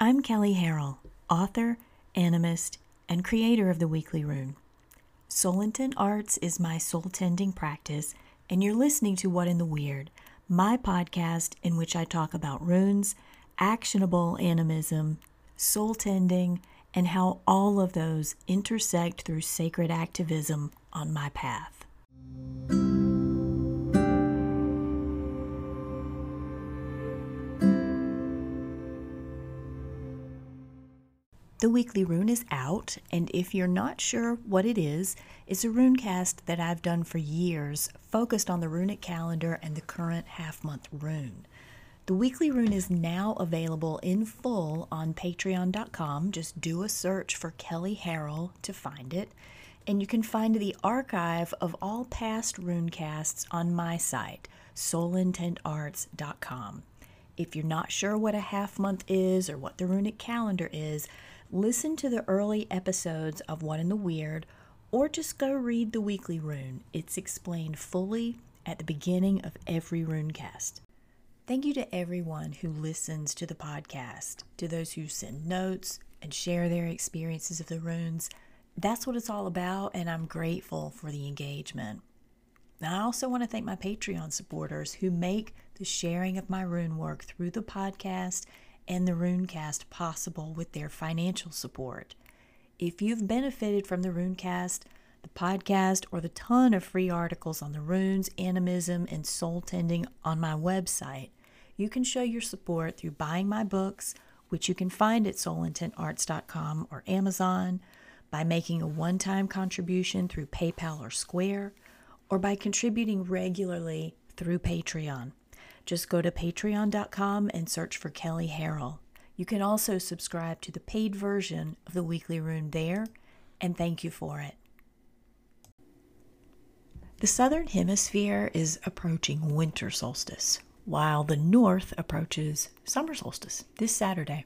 I'm Kelley Harrell, author, animist, and creator of the Weekly Rune. Soul Intent Arts is my soul tending practice, and you're listening to What in the Weird, my podcast in which I talk about runes, actionable animism, soul tending, and how all of those intersect through sacred activism on my path. The weekly rune is out, and if you're not sure what it is, it's a rune cast that I've done for years, focused on the runic calendar and the current half month rune. The weekly rune is now available in full on patreon.com. Just do a search for Kelley Harrell to find it. And you can find the archive of all past rune casts on my site, soulintentarts.com. If you're not sure what a half month is or what the runic calendar is, listen to the early episodes of What in the Weird, or just go read the weekly rune. It's explained fully at the beginning of every runecast. Thank you to everyone who listens to the podcast, to those who send notes and share their experiences of the runes. That's what it's all about, and I'm grateful for the engagement. And I also want to thank my Patreon supporters who make the sharing of my rune work through the podcast and the Runecast possible with their financial support. If you've benefited from the Runecast, the podcast, or the ton of free articles on the runes, animism, and soul tending on my website, you can show your support through buying my books, which you can find at soulintentarts.com or Amazon, by making a one time contribution through PayPal or Square, or by contributing regularly through Patreon. Just go to patreon.com and search for Kelley Harrell. You can also subscribe to the paid version of the Weekly Rune there, and thank you for it. The southern hemisphere is approaching winter solstice, while the north approaches summer solstice this Saturday.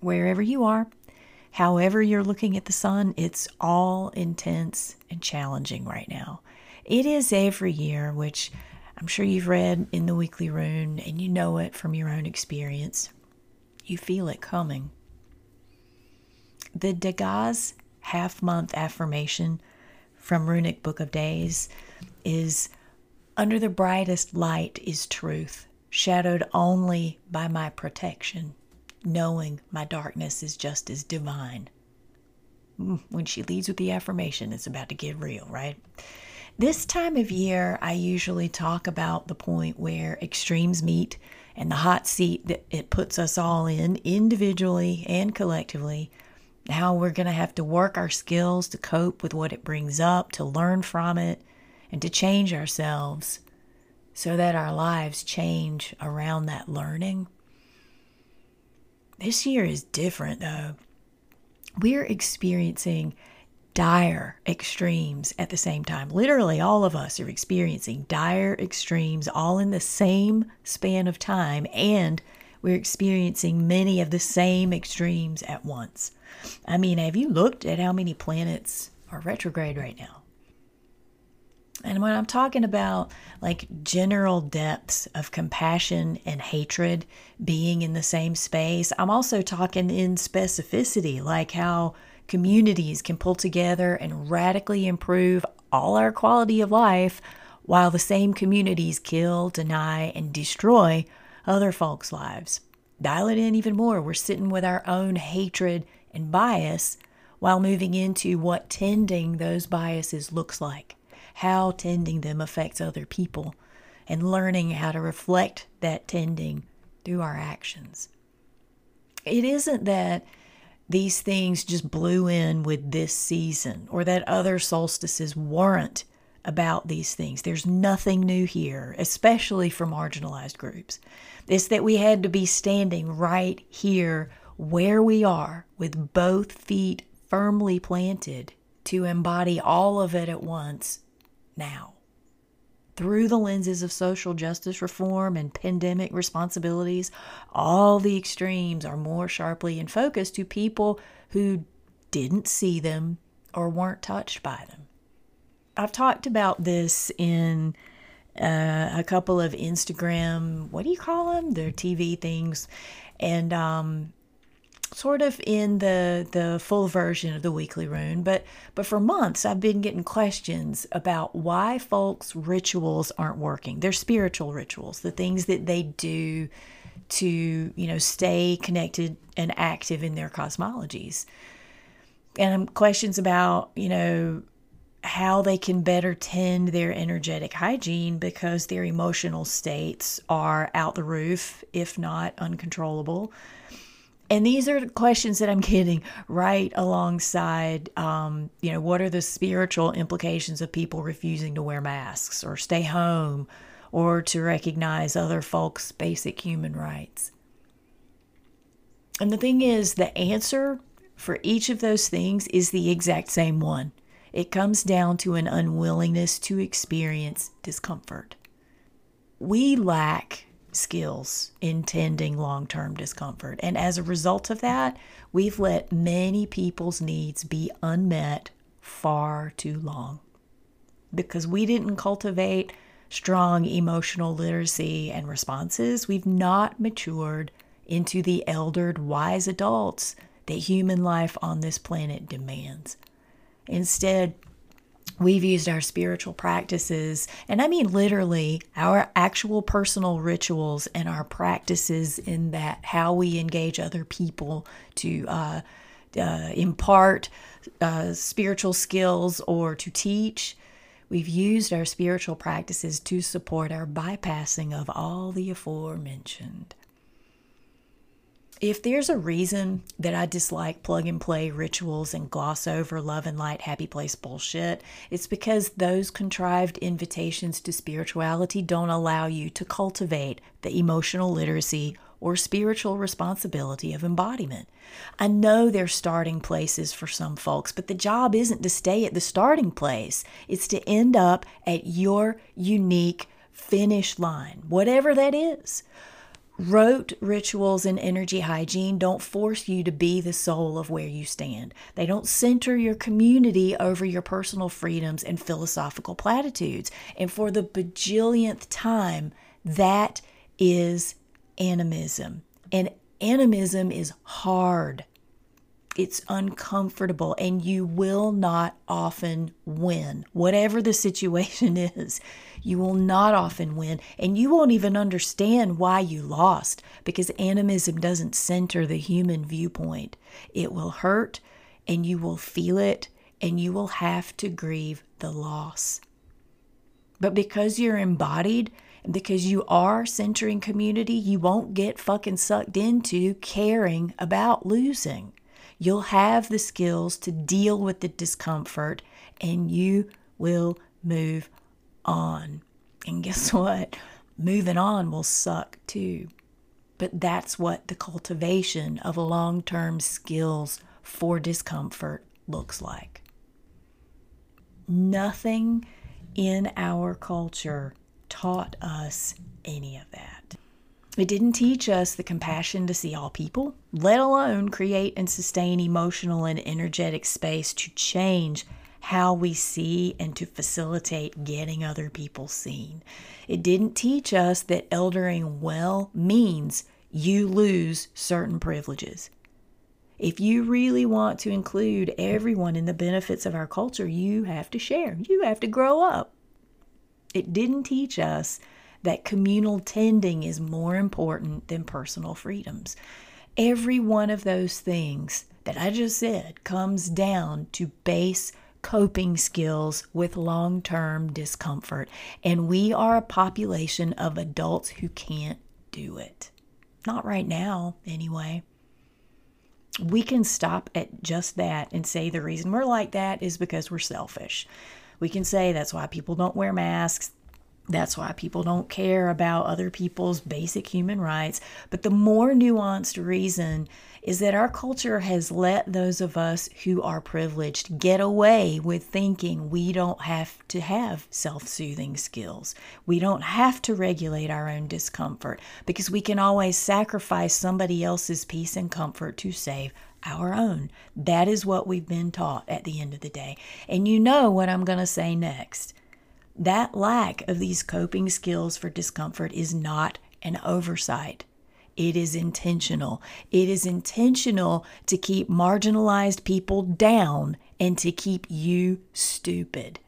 Wherever you are, however you're looking at the sun, it's all intense and challenging right now. It is every year, which I'm sure you've read in the Weekly Rune and you know it from your own experience. You feel it coming. The Dagaz half month affirmation from Runic Book of Days is Under the brightest light is truth, shadowed only by my protection, knowing my darkness is just as divine. Mm, when she leads with the affirmation, it's about to get real, right? This time of year, I usually talk about the point where extremes meet and the hot seat that it puts us all in, individually and collectively. How we're going to have to work our skills to cope with what it brings up, to learn from it, and to change ourselves so that our lives change around that learning. This year is different, though. We're experiencing dire extremes at the same time. Literally, all of us are experiencing dire extremes all in the same span of time, and we're experiencing many of the same extremes at once. I mean, have you looked at how many planets are retrograde right now? And when I'm talking about like general depths of compassion and hatred being in the same space, I'm also talking in specificity, like how communities can pull together and radically improve all our quality of life while the same communities kill, deny, and destroy other folks' lives. Dial it in even more. We're sitting with our own hatred and bias while moving into what tending those biases looks like, how tending them affects other people, and learning how to reflect that tending through our actions. It isn't that these things just blew in with this season or that other solstices weren't about these things. There's nothing new here, especially for marginalized groups. It's that we had to be standing right here where we are with both feet firmly planted to embody all of it at once now through the lenses of social justice reform and pandemic responsibilities, all the extremes are more sharply in focus to people who didn't see them or weren't touched by them. I've talked about this in uh, a couple of Instagram, what do you call them? They're TV things. And um, sort of in the the full version of the weekly rune, but but for months I've been getting questions about why folks' rituals aren't working. Their spiritual rituals, the things that they do to, you know, stay connected and active in their cosmologies. And questions about, you know, how they can better tend their energetic hygiene because their emotional states are out the roof, if not uncontrollable. And these are questions that I'm getting right alongside, um, you know, what are the spiritual implications of people refusing to wear masks or stay home or to recognize other folks' basic human rights? And the thing is, the answer for each of those things is the exact same one. It comes down to an unwillingness to experience discomfort. We lack skills in tending long term discomfort. And as a result of that, we've let many people's needs be unmet far too long because we didn't cultivate strong emotional literacy and responses. We've not matured into the eldered, wise adults that human life on this planet demands. Instead, we've used our spiritual practices, and I mean literally our actual personal rituals and our practices in that how we engage other people to uh, uh, impart uh, spiritual skills or to teach. We've used our spiritual practices to support our bypassing of all the aforementioned if there's a reason that I dislike plug and play rituals and gloss over love and light, happy place bullshit, it's because those contrived invitations to spirituality don't allow you to cultivate the emotional literacy or spiritual responsibility of embodiment. I know they're starting places for some folks, but the job isn't to stay at the starting place, it's to end up at your unique finish line, whatever that is. Rote rituals and energy hygiene don't force you to be the soul of where you stand. They don't center your community over your personal freedoms and philosophical platitudes. And for the bajillionth time, that is animism. And animism is hard it's uncomfortable and you will not often win. Whatever the situation is, you will not often win and you won't even understand why you lost because animism doesn't center the human viewpoint. It will hurt and you will feel it and you will have to grieve the loss. But because you're embodied and because you are centering community, you won't get fucking sucked into caring about losing. You'll have the skills to deal with the discomfort and you will move on. And guess what? Moving on will suck too. But that's what the cultivation of long term skills for discomfort looks like. Nothing in our culture taught us any of that. It didn't teach us the compassion to see all people, let alone create and sustain emotional and energetic space to change how we see and to facilitate getting other people seen. It didn't teach us that eldering well means you lose certain privileges. If you really want to include everyone in the benefits of our culture, you have to share. You have to grow up. It didn't teach us that communal tending is more important than personal freedoms. Every one of those things that I just said comes down to base coping skills with long term discomfort. And we are a population of adults who can't do it. Not right now, anyway. We can stop at just that and say the reason we're like that is because we're selfish. We can say that's why people don't wear masks. That's why people don't care about other people's basic human rights. But the more nuanced reason is that our culture has let those of us who are privileged get away with thinking we don't have to have self soothing skills. We don't have to regulate our own discomfort because we can always sacrifice somebody else's peace and comfort to save our own. That is what we've been taught at the end of the day. And you know what I'm going to say next. That lack of these coping skills for discomfort is not an oversight. It is intentional. It is intentional to keep marginalized people down and to keep you stupid.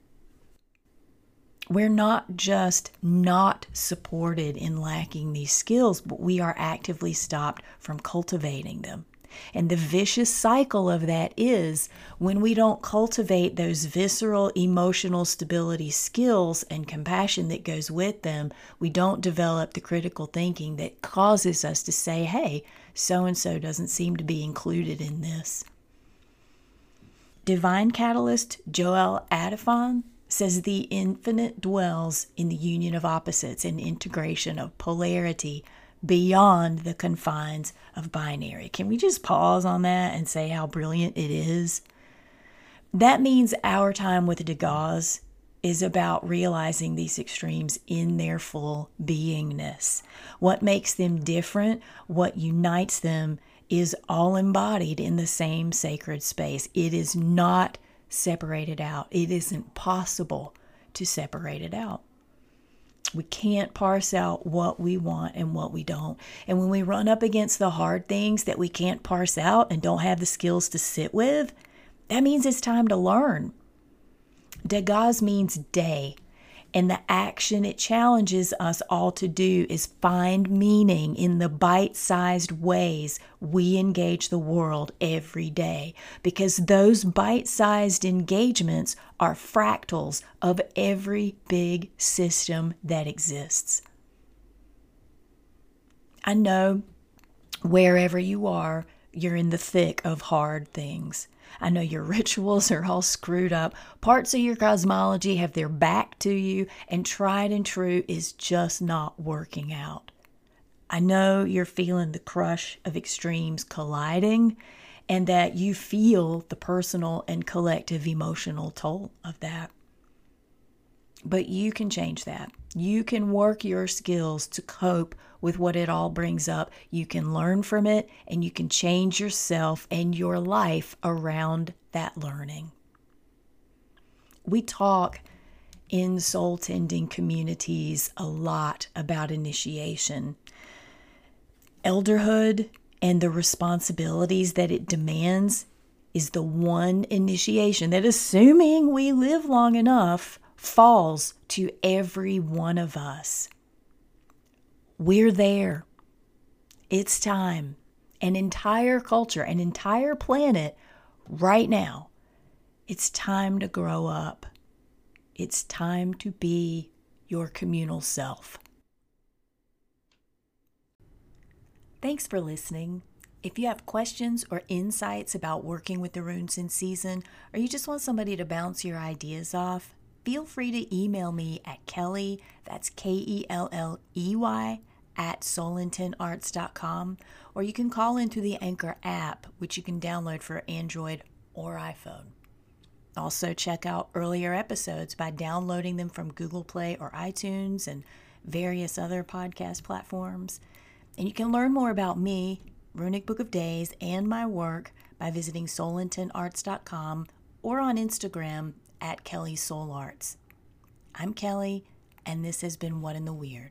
We're not just not supported in lacking these skills, but we are actively stopped from cultivating them. And the vicious cycle of that is when we don't cultivate those visceral emotional stability skills and compassion that goes with them, we don't develop the critical thinking that causes us to say, hey, so and so doesn't seem to be included in this. Divine catalyst Joel Adifon says the infinite dwells in the union of opposites and integration of polarity beyond the confines of binary. Can we just pause on that and say how brilliant it is? That means our time with Dagaz is about realizing these extremes in their full beingness. What makes them different, what unites them, is all embodied in the same sacred space. It is not separated out, it isn't possible to separate it out. We can't parse out what we want and what we don't. And when we run up against the hard things that we can't parse out and don't have the skills to sit with, that means it's time to learn. Dagaz means day. And the action it challenges us all to do is find meaning in the bite sized ways we engage the world every day. Because those bite sized engagements are fractals of every big system that exists. I know wherever you are, you're in the thick of hard things. I know your rituals are all screwed up. Parts of your cosmology have their back to you, and tried and true is just not working out. I know you're feeling the crush of extremes colliding, and that you feel the personal and collective emotional toll of that. But you can change that. You can work your skills to cope with what it all brings up. You can learn from it and you can change yourself and your life around that learning. We talk in soul tending communities a lot about initiation. Elderhood and the responsibilities that it demands is the one initiation that, assuming we live long enough, falls to every one of us. We're there. It's time. An entire culture, an entire planet right now. It's time to grow up. It's time to be your communal self. Thanks for listening. If you have questions or insights about working with the runes in season, or you just want somebody to bounce your ideas off, feel free to email me at Kelley, that's K E L L E Y, at soulintentarts.com, or you can call into the Anchor app, which you can download for Android or iPhone. Also, check out earlier episodes by downloading them from Google Play or iTunes and various other podcast platforms. And you can learn more about me, Runic Book of Days, and my work by visiting soulintentarts.com or on Instagram at Kelley Soul Arts. I'm Kelley, and this has been What in the Weird.